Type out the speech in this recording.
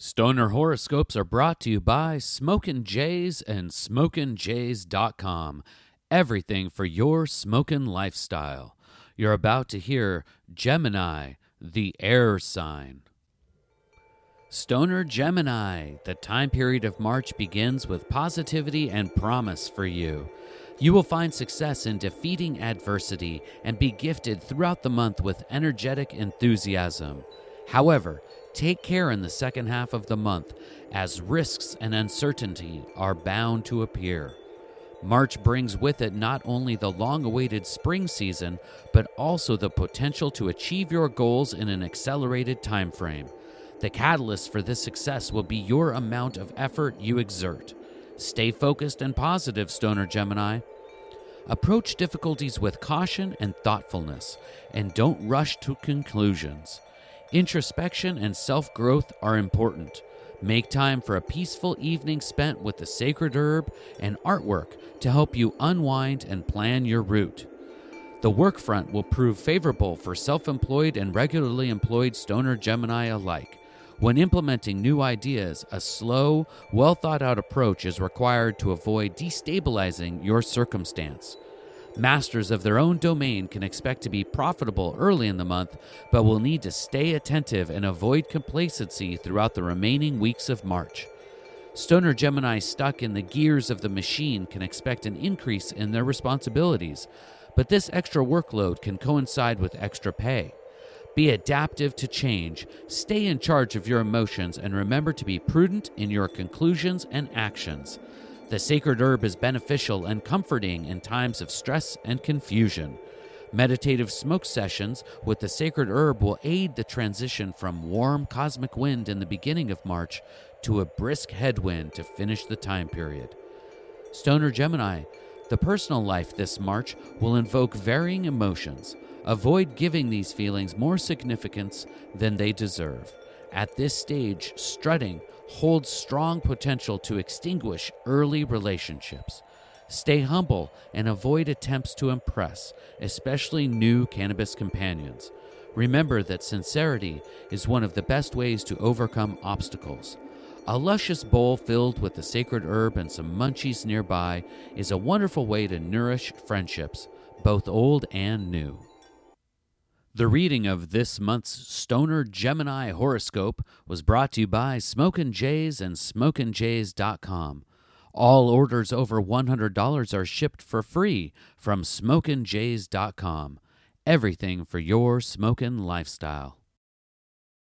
Stoner horoscopes are brought to you by Smokin' Jays and SmokinJays.com. Everything for your smokin' lifestyle. You're about to hear Gemini, the air sign. Stoner Gemini, the time period of March begins with positivity and promise for you. You will find success in defeating adversity and be gifted throughout the month with energetic enthusiasm. However, Take care in the second half of the month, as risks and uncertainty are bound to appear. March brings with it not only the long awaited spring season, but also the potential to achieve your goals in an accelerated time frame. The catalyst for this success will be your amount of effort you exert. Stay focused and positive, Stoner Gemini. Approach difficulties with caution and thoughtfulness, and don't rush to conclusions. Introspection and self growth are important. Make time for a peaceful evening spent with the sacred herb and artwork to help you unwind and plan your route. The work front will prove favorable for self employed and regularly employed stoner Gemini alike. When implementing new ideas, a slow, well thought out approach is required to avoid destabilizing your circumstance. Masters of their own domain can expect to be profitable early in the month, but will need to stay attentive and avoid complacency throughout the remaining weeks of March. Stoner Gemini stuck in the gears of the machine can expect an increase in their responsibilities, but this extra workload can coincide with extra pay. Be adaptive to change, stay in charge of your emotions, and remember to be prudent in your conclusions and actions. The sacred herb is beneficial and comforting in times of stress and confusion. Meditative smoke sessions with the sacred herb will aid the transition from warm cosmic wind in the beginning of March to a brisk headwind to finish the time period. Stoner Gemini, the personal life this March will invoke varying emotions. Avoid giving these feelings more significance than they deserve. At this stage, strutting holds strong potential to extinguish early relationships. Stay humble and avoid attempts to impress, especially new cannabis companions. Remember that sincerity is one of the best ways to overcome obstacles. A luscious bowl filled with the sacred herb and some munchies nearby is a wonderful way to nourish friendships, both old and new. The reading of this month's Stoner Gemini horoscope was brought to you by Smokin' Jays and SmokinJays.com. All orders over $100 are shipped for free from SmokinJays.com. Everything for your smokin' lifestyle.